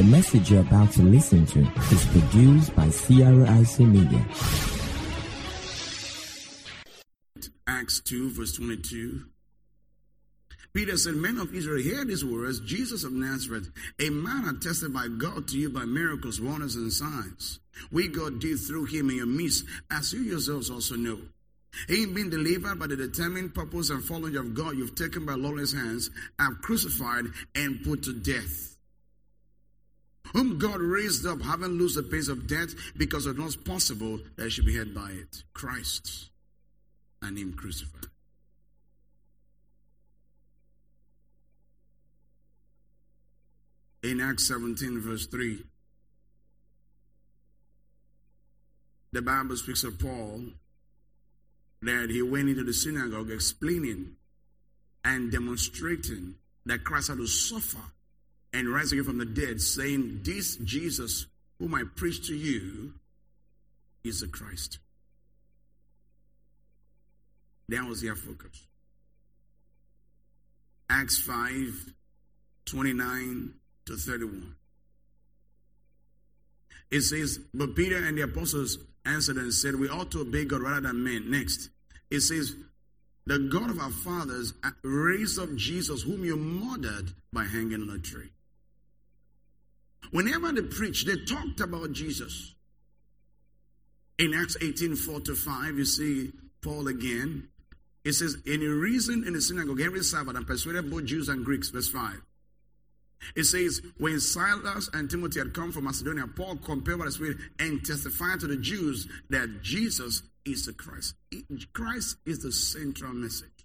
The message you're about to listen to is produced by CRIC Media. Acts 2, verse 22. Peter said, Men of Israel, hear these words Jesus of Nazareth, a man attested by God to you by miracles, wonders, and signs. We God did through him in your midst, as you yourselves also know. Having been delivered by the determined purpose and following of God, you've taken by lawless hands, have crucified and put to death whom God raised up, having loosed the pains of death, because it was possible that he should be held by it. Christ and him crucified. In Acts 17, verse 3, the Bible speaks of Paul that he went into the synagogue explaining and demonstrating that Christ had to suffer and rising from the dead, saying, This Jesus whom I preach to you is the Christ. That was their focus. Acts 5 29 to 31. It says, But Peter and the apostles answered and said, We ought to obey God rather than men. Next, it says, The God of our fathers raised up Jesus, whom you murdered by hanging on a tree. Whenever they preached, they talked about Jesus. In Acts 18 4 to 5, you see Paul again. It says, And he reasoned in the synagogue every Sabbath and persuaded both Jews and Greeks. Verse 5. It says, When Silas and Timothy had come from Macedonia, Paul compared by the Spirit and testified to the Jews that Jesus is the Christ. Christ is the central message.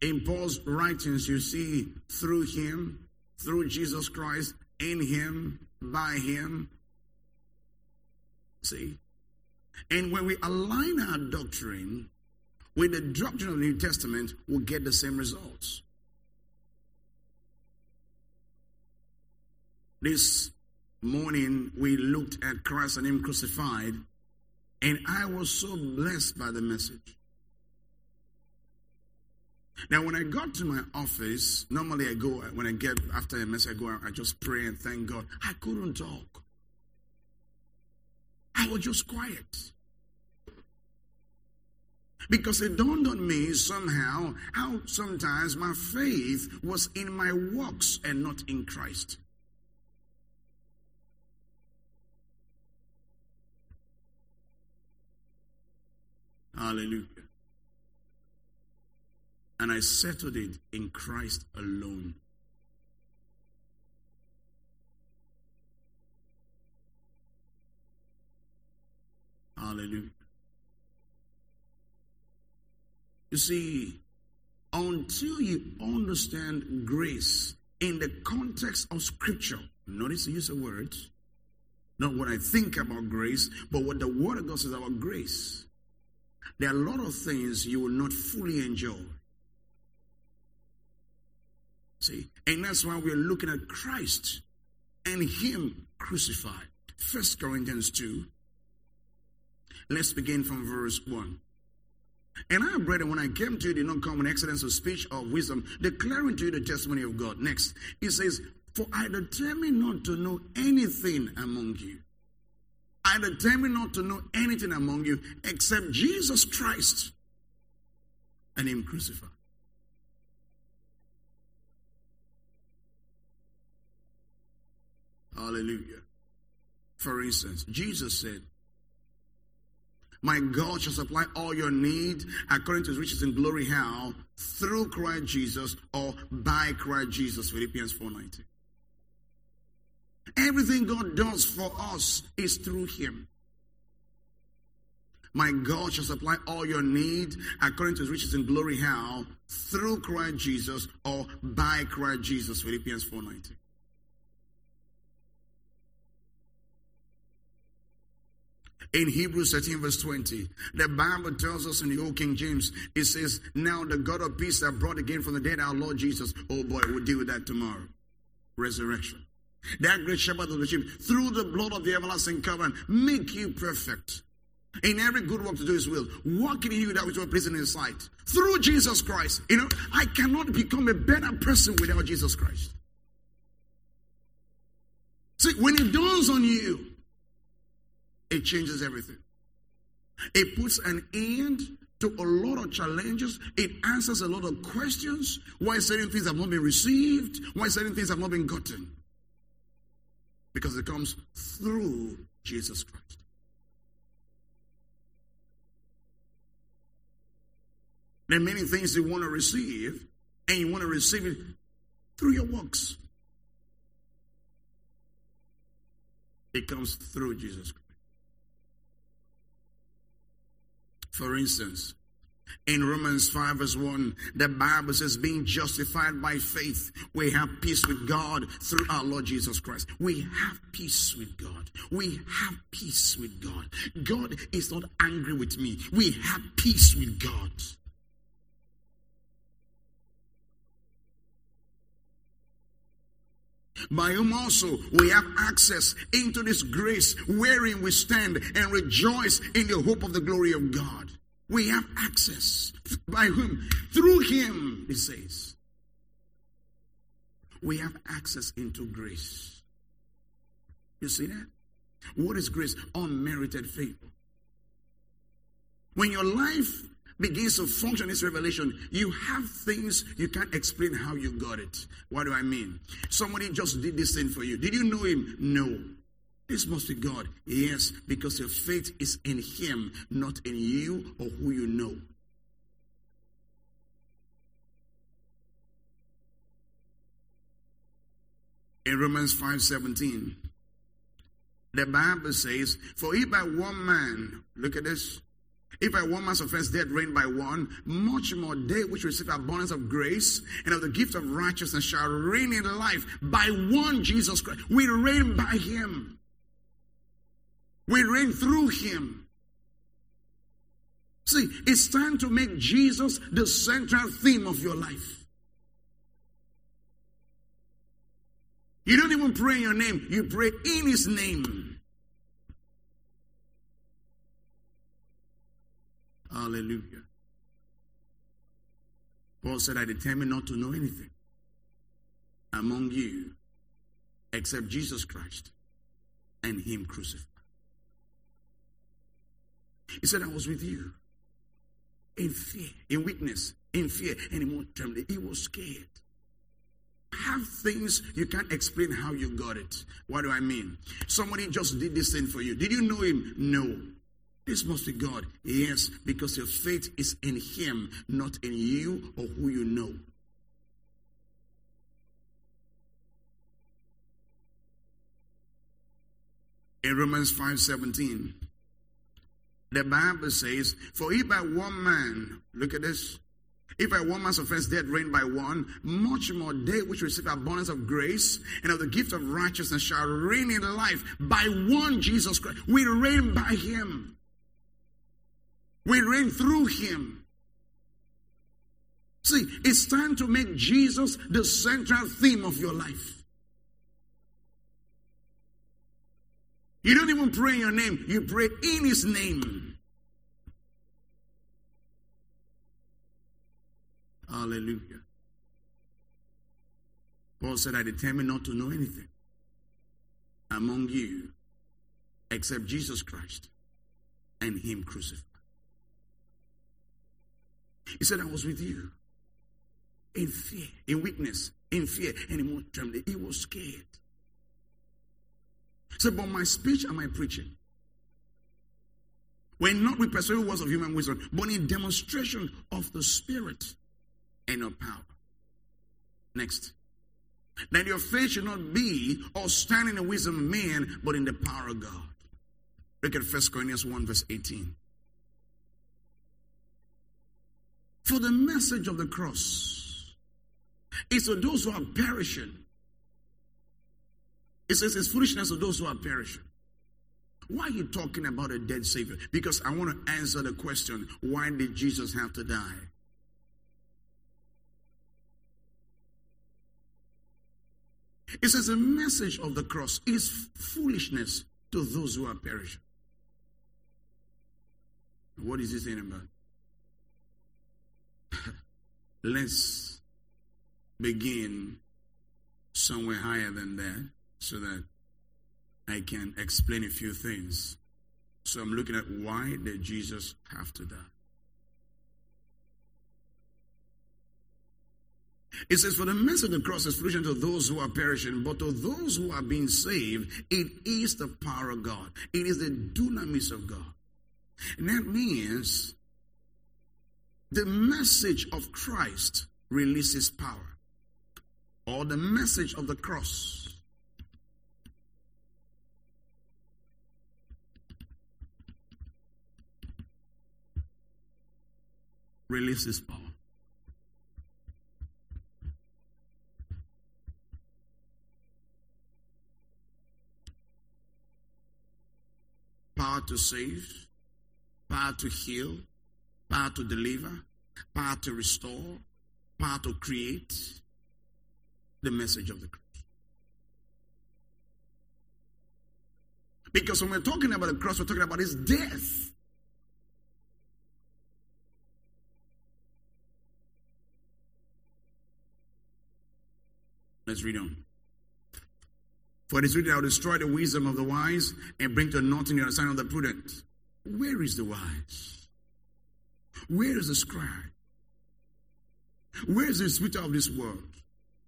In Paul's writings, you see through him, through Jesus Christ, in him, by him. See? And when we align our doctrine with the doctrine of the New Testament, we'll get the same results. This morning, we looked at Christ and Him crucified, and I was so blessed by the message. Now, when I got to my office, normally I go, when I get after a message, I go, I just pray and thank God. I couldn't talk. I was just quiet. Because it dawned on me somehow how sometimes my faith was in my works and not in Christ. Hallelujah and I settled it in Christ alone. Hallelujah. You see, until you understand grace in the context of Scripture, notice the use of words, not what I think about grace, but what the Word of God says about grace. There are a lot of things you will not fully enjoy. See, and that's why we're looking at Christ and Him crucified. First Corinthians 2. Let's begin from verse 1. And I, brethren, when I came to you, did not come in excellence of speech or wisdom, declaring to you the testimony of God. Next, he says, For I determined not to know anything among you. I determined not to know anything among you except Jesus Christ and Him crucified. Hallelujah. For instance, Jesus said, My God shall supply all your need according to his riches in glory how? Through Christ Jesus or by Christ Jesus. Philippians 4:19. Everything God does for us is through him. My God shall supply all your need according to his riches in glory how? Through Christ Jesus or by Christ Jesus. Philippians 4:19. In Hebrews 13, verse 20, the Bible tells us in the Old King James, it says, Now the God of peace that brought again from the dead our Lord Jesus. Oh boy, we'll deal with that tomorrow. Resurrection. That great shepherd of the sheep, through the blood of the everlasting covenant, make you perfect in every good work to do his will, working in you that which will pleasing in his sight. Through Jesus Christ. You know, I cannot become a better person without Jesus Christ. See, when it dawns on you, it changes everything. It puts an end to a lot of challenges. It answers a lot of questions. Why certain things have not been received? Why certain things have not been gotten? Because it comes through Jesus Christ. There are many things you want to receive, and you want to receive it through your works. It comes through Jesus Christ. For instance, in Romans 5 verse 1, the Bible says, being justified by faith, we have peace with God through our Lord Jesus Christ. We have peace with God. We have peace with God. God is not angry with me. We have peace with God. By whom also we have access into this grace wherein we stand and rejoice in the hope of the glory of God. We have access by whom? Through him, it says. We have access into grace. You see that? What is grace? Unmerited favor. When your life begins to function this revelation, you have things you can't explain how you got it. What do I mean? Somebody just did this thing for you. Did you know him? No. This must be God. Yes, because your faith is in him, not in you or who you know. In Romans 5:17, the Bible says, For if by one man, look at this, if by one man's offense death reigned by one, much more they which receive abundance of grace and of the gift of righteousness shall reign in life by one Jesus Christ. We reign by him. We reign through him. See, it's time to make Jesus the central theme of your life. You don't even pray in your name, you pray in his name. Hallelujah. Paul said, I determined not to know anything among you except Jesus Christ and Him crucified. He said, I was with you in fear, in weakness, in fear, and in trembling. He was scared. Have things you can't explain how you got it. What do I mean? Somebody just did this thing for you. Did you know him? No. This must be God. Yes, because your faith is in Him, not in you or who you know. In Romans 5:17, the Bible says, For if by one man, look at this, if by one man's offense death reigned by one, much more they which receive abundance of grace and of the gift of righteousness shall reign in life by one Jesus Christ. We reign by him. We reign through him. See, it's time to make Jesus the central theme of your life. You don't even pray in your name, you pray in his name. Hallelujah. Paul said, I determined not to know anything among you except Jesus Christ and him crucified. He said, I was with you in fear, in weakness, in fear, and in more trembling. He was scared. He said, But my speech and my preaching were not with persuasive words of human wisdom, but in demonstration of the Spirit and of power. Next. That your faith should not be or stand in the wisdom of man, but in the power of God. Look at 1 Corinthians 1, verse 18. For the message of the cross is to those who are perishing. It says it's foolishness to those who are perishing. Why are you talking about a dead Savior? Because I want to answer the question why did Jesus have to die? It says the message of the cross is foolishness to those who are perishing. What is he saying about? Let's begin somewhere higher than that so that I can explain a few things. So I'm looking at why did Jesus have to die? It says, For the message of the cross is fruition to those who are perishing, but to those who are being saved, it is the power of God. It is the dunamis of God. And that means the message of Christ releases power, or the message of the cross. Releases power. Power to save, power to heal, power to deliver, power to restore, power to create the message of the cross. Because when we're talking about the cross, we're talking about his death. Let's read on. For it is written, I will destroy the wisdom of the wise and bring to nothing the understanding of the prudent. Where is the wise? Where is the scribe? Where is the spirit of this world,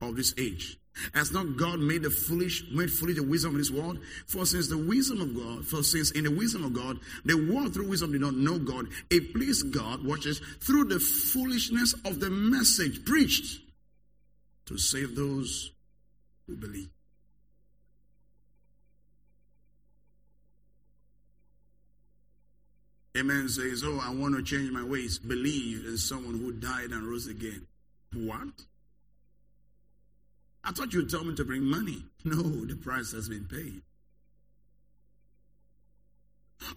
of this age? Has not God made the foolish, made foolish the wisdom of this world? For since the wisdom of God, for since in the wisdom of God, the world through wisdom did not know God, it pleased God, watches through the foolishness of the message preached to save those who believe. Amen says, Oh, I want to change my ways. Believe in someone who died and rose again. What? I thought you told me to bring money. No, the price has been paid.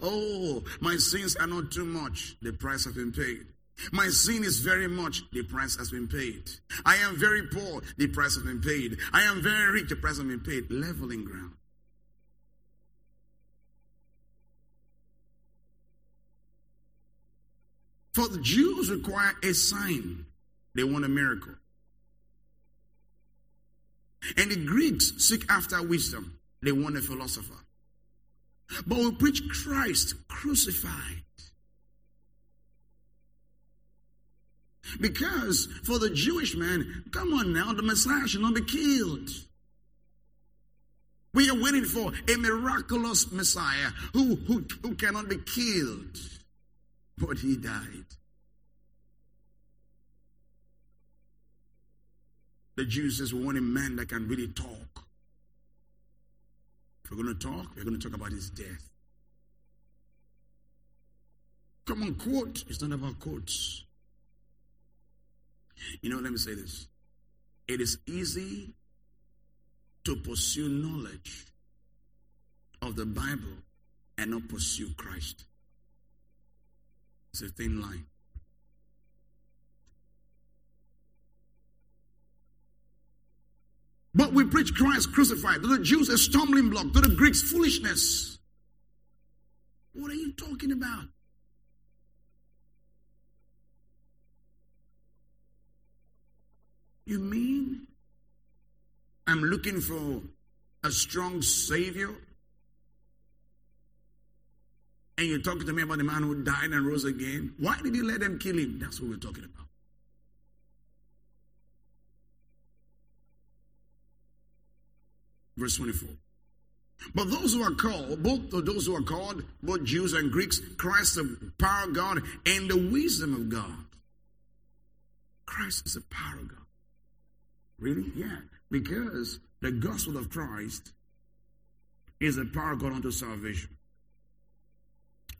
Oh, my sins are not too much. The price has been paid. My sin is very much. The price has been paid. I am very poor. The price has been paid. I am very rich. The price has been paid. Leveling ground. For the Jews require a sign. They want a miracle. And the Greeks seek after wisdom. They want a philosopher. But we preach Christ crucified. Because for the Jewish man, come on now, the Messiah should not be killed. We are waiting for a miraculous Messiah who, who, who cannot be killed. But he died. The Jews we want a man that can really talk. If we're going to talk, we're going to talk about his death. Come on, quote. It's not about quotes. You know, let me say this. It is easy to pursue knowledge of the Bible and not pursue Christ. It's a thin line. But we preach Christ crucified. To the Jews, a stumbling block. To the Greeks, foolishness. What are you talking about? You mean I'm looking for a strong Savior? And you're talking to me about the man who died and rose again? Why did you let them kill him? That's what we're talking about. Verse 24. But those who are called, both those who are called, both Jews and Greeks, Christ the power of God and the wisdom of God. Christ is the power of God. Really? Yeah. Because the gospel of Christ is the power of God unto salvation.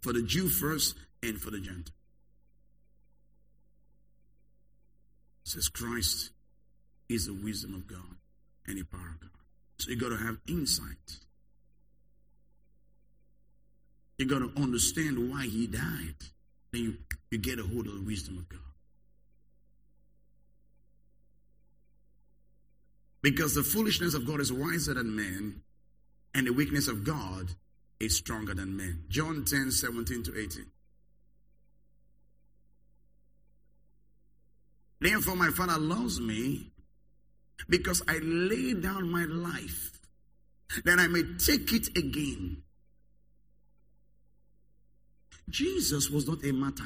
For the Jew first and for the Gentile. Says Christ is the wisdom of God and the power of God. So you got to have insight. You got to understand why he died. Then you, you get a hold of the wisdom of God. Because the foolishness of God is wiser than man, and the weakness of God is stronger than men. John 10 17 to 18. Therefore, my Father loves me because I lay down my life that I may take it again. Jesus was not a martyr,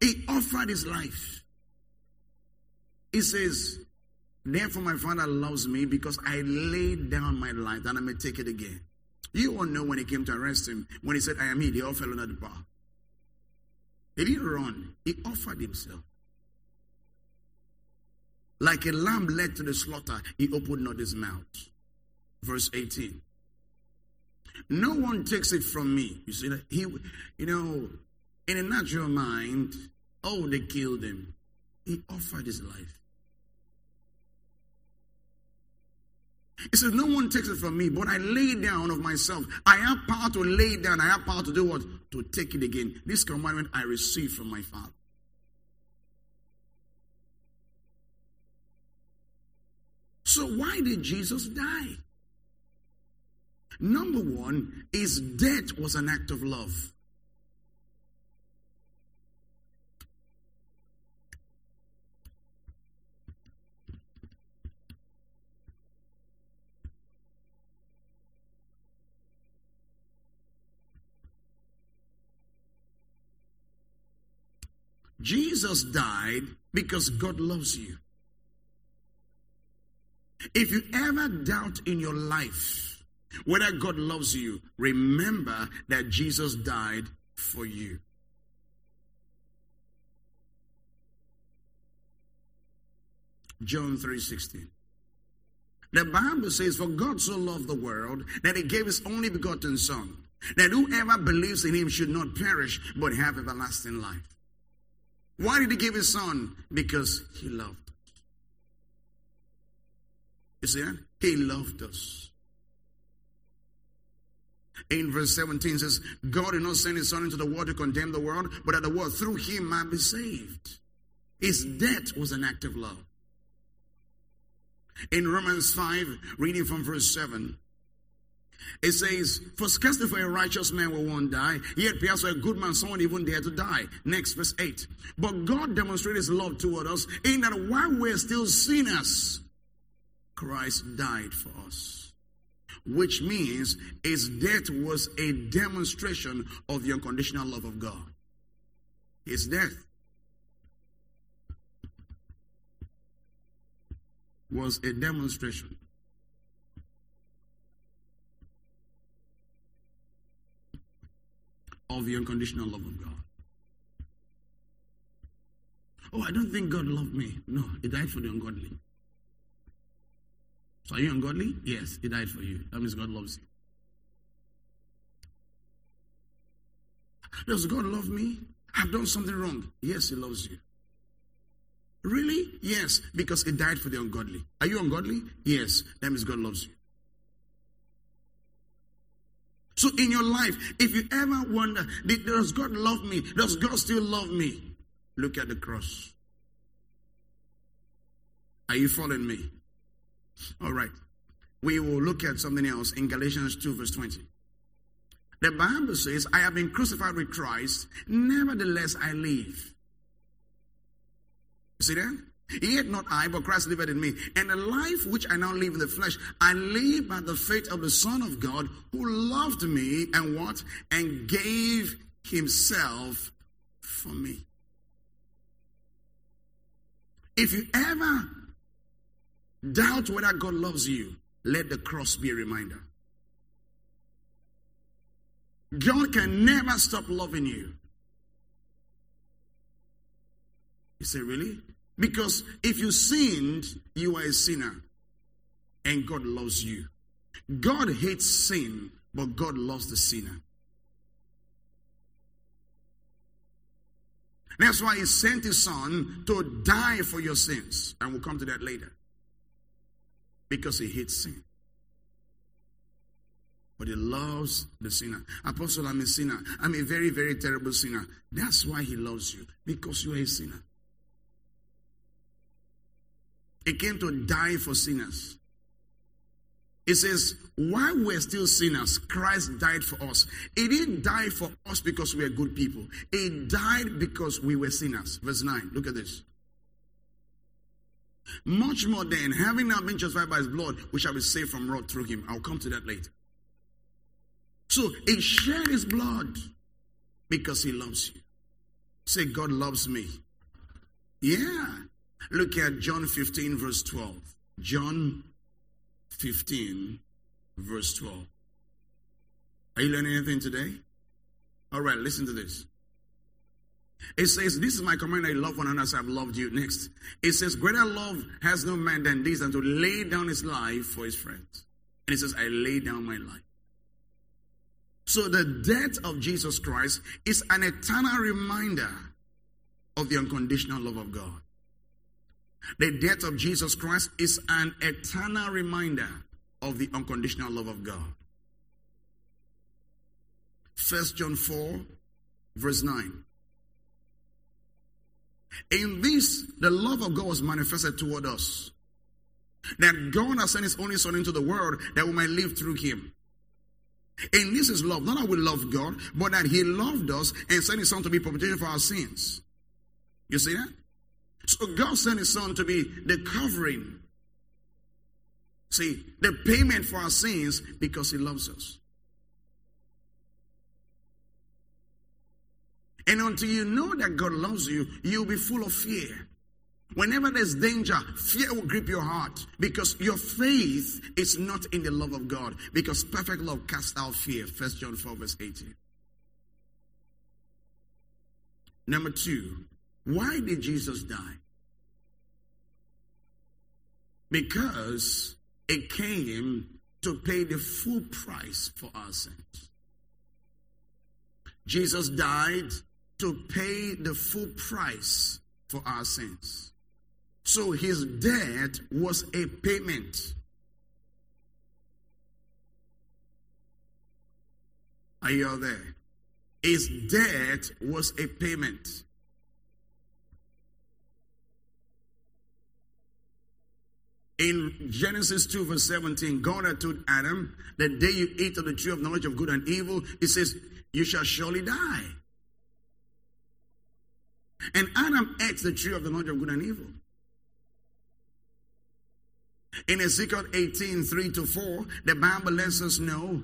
he offered his life. He says, Therefore, my Father loves me because I laid down my life and I may take it again. You all know when he came to arrest him, when he said, I am he, they all fell under the bar. He didn't run, he offered himself. Like a lamb led to the slaughter, he opened not his mouth. Verse 18. No one takes it from me. You see that? He, you know, in a natural mind, oh, they killed him. He offered his life. He says, No one takes it from me, but I lay down of myself. I have power to lay down. I have power to do what? To take it again. This commandment I received from my Father. So, why did Jesus die? Number one, his death was an act of love. Jesus died because God loves you. If you ever doubt in your life whether God loves you, remember that Jesus died for you. John 3:16. The Bible says, For God so loved the world that he gave his only begotten Son, that whoever believes in him should not perish, but have everlasting life. Why did he give his son? Because he loved us. You see that? He loved us. In verse 17 says, God did not send his son into the world to condemn the world, but that the world through him might be saved. His mm. death was an act of love. In Romans 5, reading from verse 7, it says, For scarcely for a righteous man will one die, yet perhaps for a good man someone even dare to die. Next, verse 8. But God demonstrated his love toward us in that while we're still sinners, Christ died for us. Which means his death was a demonstration of the unconditional love of God. His death was a demonstration of the unconditional love of God. Oh, I don't think God loved me. No, He died for the ungodly. So are you ungodly? Yes, He died for you. That means God loves you. Does God love me? I've done something wrong. Yes, He loves you. Really? Yes, because He died for the ungodly. Are you ungodly? Yes, that means God loves you. So in your life, if you ever wonder, does God love me? Does God still love me? Look at the cross. Are you following me? All right. We will look at something else in Galatians 2, verse 20. The Bible says, I have been crucified with Christ, nevertheless I live. See that? Yet not I, but Christ liveth in me. And the life which I now live in the flesh, I live by the faith of the Son of God who loved me and what? And gave himself for me. If you ever doubt whether God loves you, let the cross be a reminder. God can never stop loving you. You say, really? Because if you sinned, you are a sinner. And God loves you. God hates sin, but God loves the sinner. That's why He sent His Son to die for your sins. And we'll come to that later. Because He hates sin. But He loves the sinner. Apostle, I'm a sinner. I'm a very, very terrible sinner. That's why He loves you. Because you are a sinner. He came to die for sinners. It says, while we're still sinners, Christ died for us. He didn't die for us because we are good people. He died because we were sinners. Verse 9. Look at this. Much more than having now been justified by his blood, we shall be saved from wrath through him. I'll come to that later. So he shed his blood because he loves you. Say, God loves me. Yeah. Look at John 15, verse 12. John 15, verse 12. Are you learning anything today? All right, listen to this. It says, This is my command, I love one another as I've loved you. Next, it says, Greater love has no man than this, than to lay down his life for his friends. And it says, I lay down my life. So the death of Jesus Christ is an eternal reminder of the unconditional love of God. The death of Jesus Christ is an eternal reminder of the unconditional love of God. 1 John 4, verse 9. In this, the love of God was manifested toward us. That God has sent His only Son into the world that we might live through Him. And this is love. Not that we love God, but that He loved us and sent His Son to be propitiation for our sins. You see that? So God sent His Son to be the covering. See, the payment for our sins because He loves us. And until you know that God loves you, you'll be full of fear. Whenever there's danger, fear will grip your heart because your faith is not in the love of God. Because perfect love casts out fear. 1 John 4, verse 18. Number two, why did Jesus die? Because it came to pay the full price for our sins. Jesus died to pay the full price for our sins. So his death was a payment. Are you all there? His death was a payment. In Genesis 2, verse 17, God had told Adam, The day you eat of the tree of knowledge of good and evil, He says, You shall surely die. And Adam ate the tree of the knowledge of good and evil. In Ezekiel 18, 3 to 4, the Bible lets us know,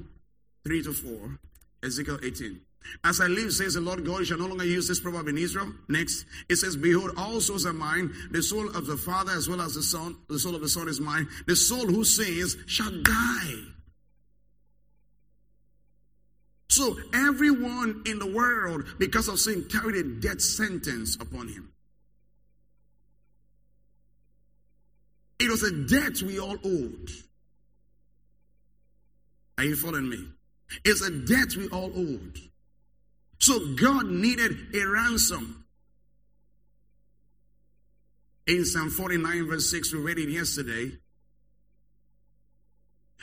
3 to 4, Ezekiel 18. As I live, says the Lord God, shall no longer use this proverb in Israel. Next, it says, Behold, all souls are mine. The soul of the Father as well as the Son, the soul of the Son is mine. The soul who sins shall die. So everyone in the world, because of sin, carried a death sentence upon him. It was a debt we all owed. Are you following me? It's a debt we all owed. So God needed a ransom. In Psalm 49, verse 6, we read it yesterday.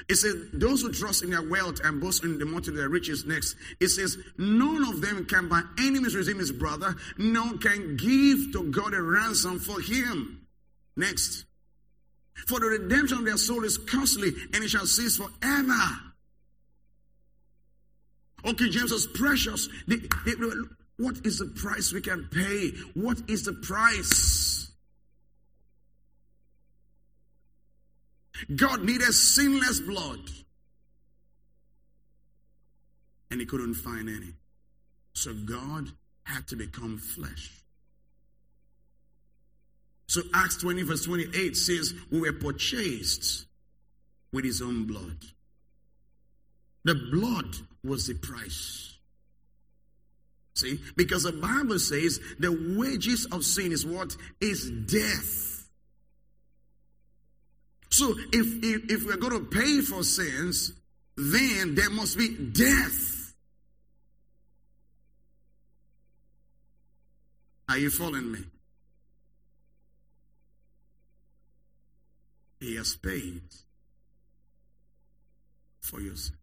It says, Those who trust in their wealth and boast in the multitude of their riches. Next, it says, None of them can by any means redeem his brother, none can give to God a ransom for him. Next, for the redemption of their soul is costly and it shall cease forever. Okay, James precious. what is the price we can pay? What is the price? God needed sinless blood. And he couldn't find any. So God had to become flesh. So Acts 20, verse 28 says, We were purchased with his own blood. The blood was the price. See? Because the Bible says the wages of sin is what? Is death. So if, if, if we're going to pay for sins, then there must be death. Are you following me? He has paid for your sin.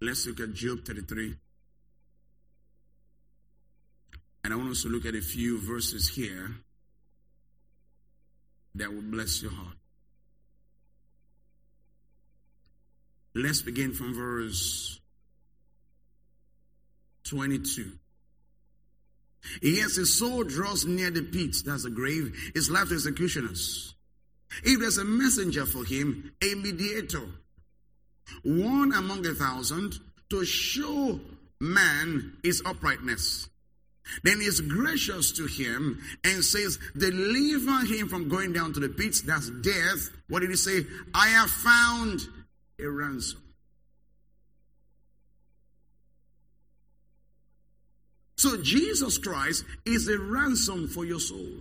Let's look at Job 33. And I want us to look at a few verses here. that will bless your heart. Let's begin from verse 22. Yes, his soul draws near the pit, that's the grave, his life executioners. If there's a messenger for him, a mediator, one among a thousand, to show man his uprightness. Then is gracious to him and says, Deliver him from going down to the pits, that's death. What did he say? I have found a ransom. So Jesus Christ is a ransom for your soul.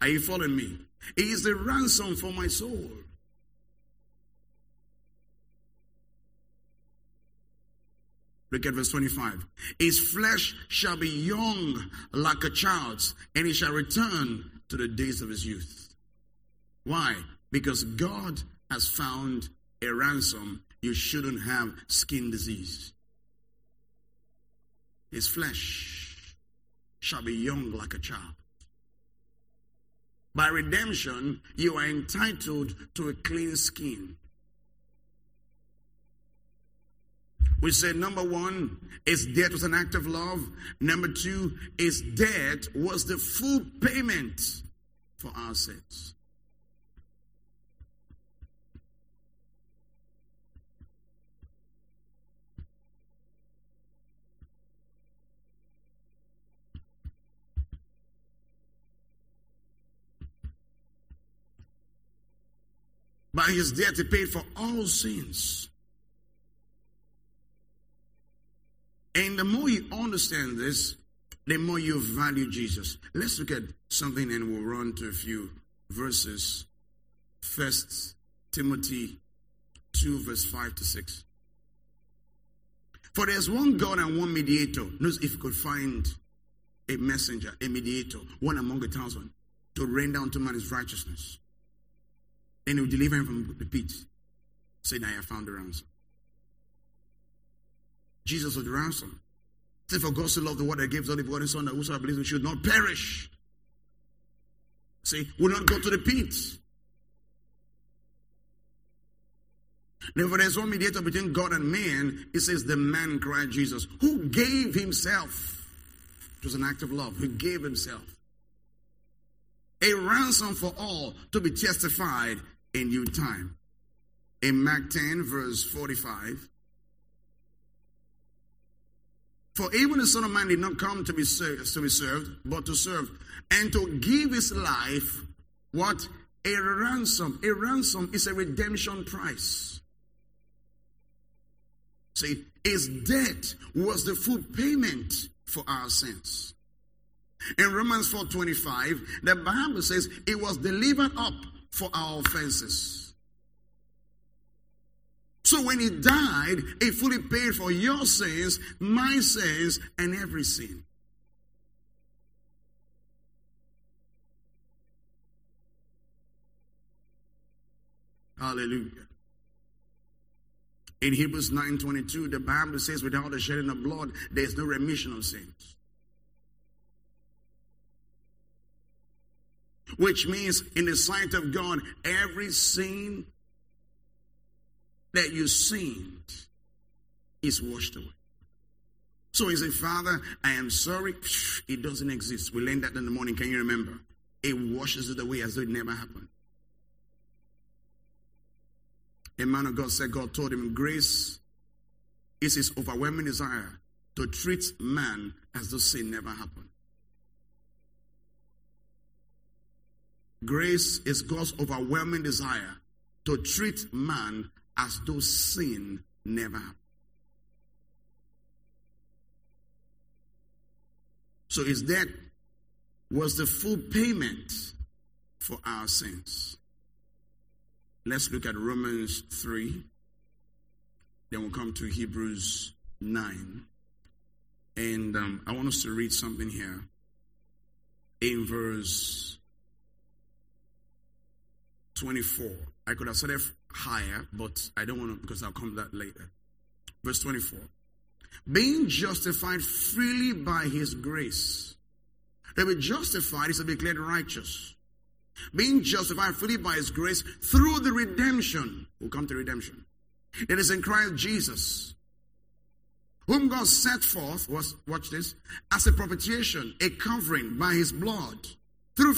Are you following me? He is a ransom for my soul. Look at verse 25. His flesh shall be young like a child's, and he shall return to the days of his youth. Why? Because God has found a ransom. You shouldn't have skin disease. His flesh shall be young like a child. By redemption, you are entitled to a clean skin. We said number one, his death was an act of love. Number two, his death was the full payment for our sins. By his death, he paid for all sins. And the more you understand this, the more you value Jesus. Let's look at something and we'll run to a few verses. First Timothy 2, verse 5 to 6. For there's one God and one mediator. Notice if you could find a messenger, a mediator, one among a thousand, to rain down to man his righteousness. And he will deliver him from the pit. Say, I have found the ransom. Jesus was the ransom. Say, for God so loved the world that gave only begotten Son that whosoever believes in should not perish. See, will not go to the pit. Therefore, there's one mediator between God and man. It says, the man Christ Jesus, who gave himself. It was an act of love. Who gave himself. A ransom for all to be testified in due time. In Mark 10, verse 45. For even the Son of Man did not come to be served, to be served, but to serve, and to give his life, what? A ransom. A ransom is a redemption price. See, his death was the full payment for our sins. In Romans 4:25, the Bible says it was delivered up for our offenses. So when he died, he fully paid for your sins, my sins, and every sin. Hallelujah. In Hebrews 9:22, the Bible says, without the shedding of blood, there is no remission of sins. Which means, in the sight of God, every sin that you sinned is washed away. So he said, Father, I am sorry. It doesn't exist. We learned that in the morning. Can you remember? It washes it away as though it never happened. A man of God said, God told him, grace is his overwhelming desire to treat man as though sin never happened. Grace is God's overwhelming desire to treat man as though sin never happened. So his death was the full payment for our sins. Let's look at Romans 3. Then we'll come to Hebrews 9. And um, I want us to read something here in verse 24. I could have started higher, but I don't want to because I'll come to that later. Verse 24. Being justified freely by his grace. To be justified is to be declared righteous. being justified freely by his grace through the redemption. We'll come to redemption. It is in Christ Jesus, whom God set forth, was, watch this, as a propitiation, a covering by his blood, through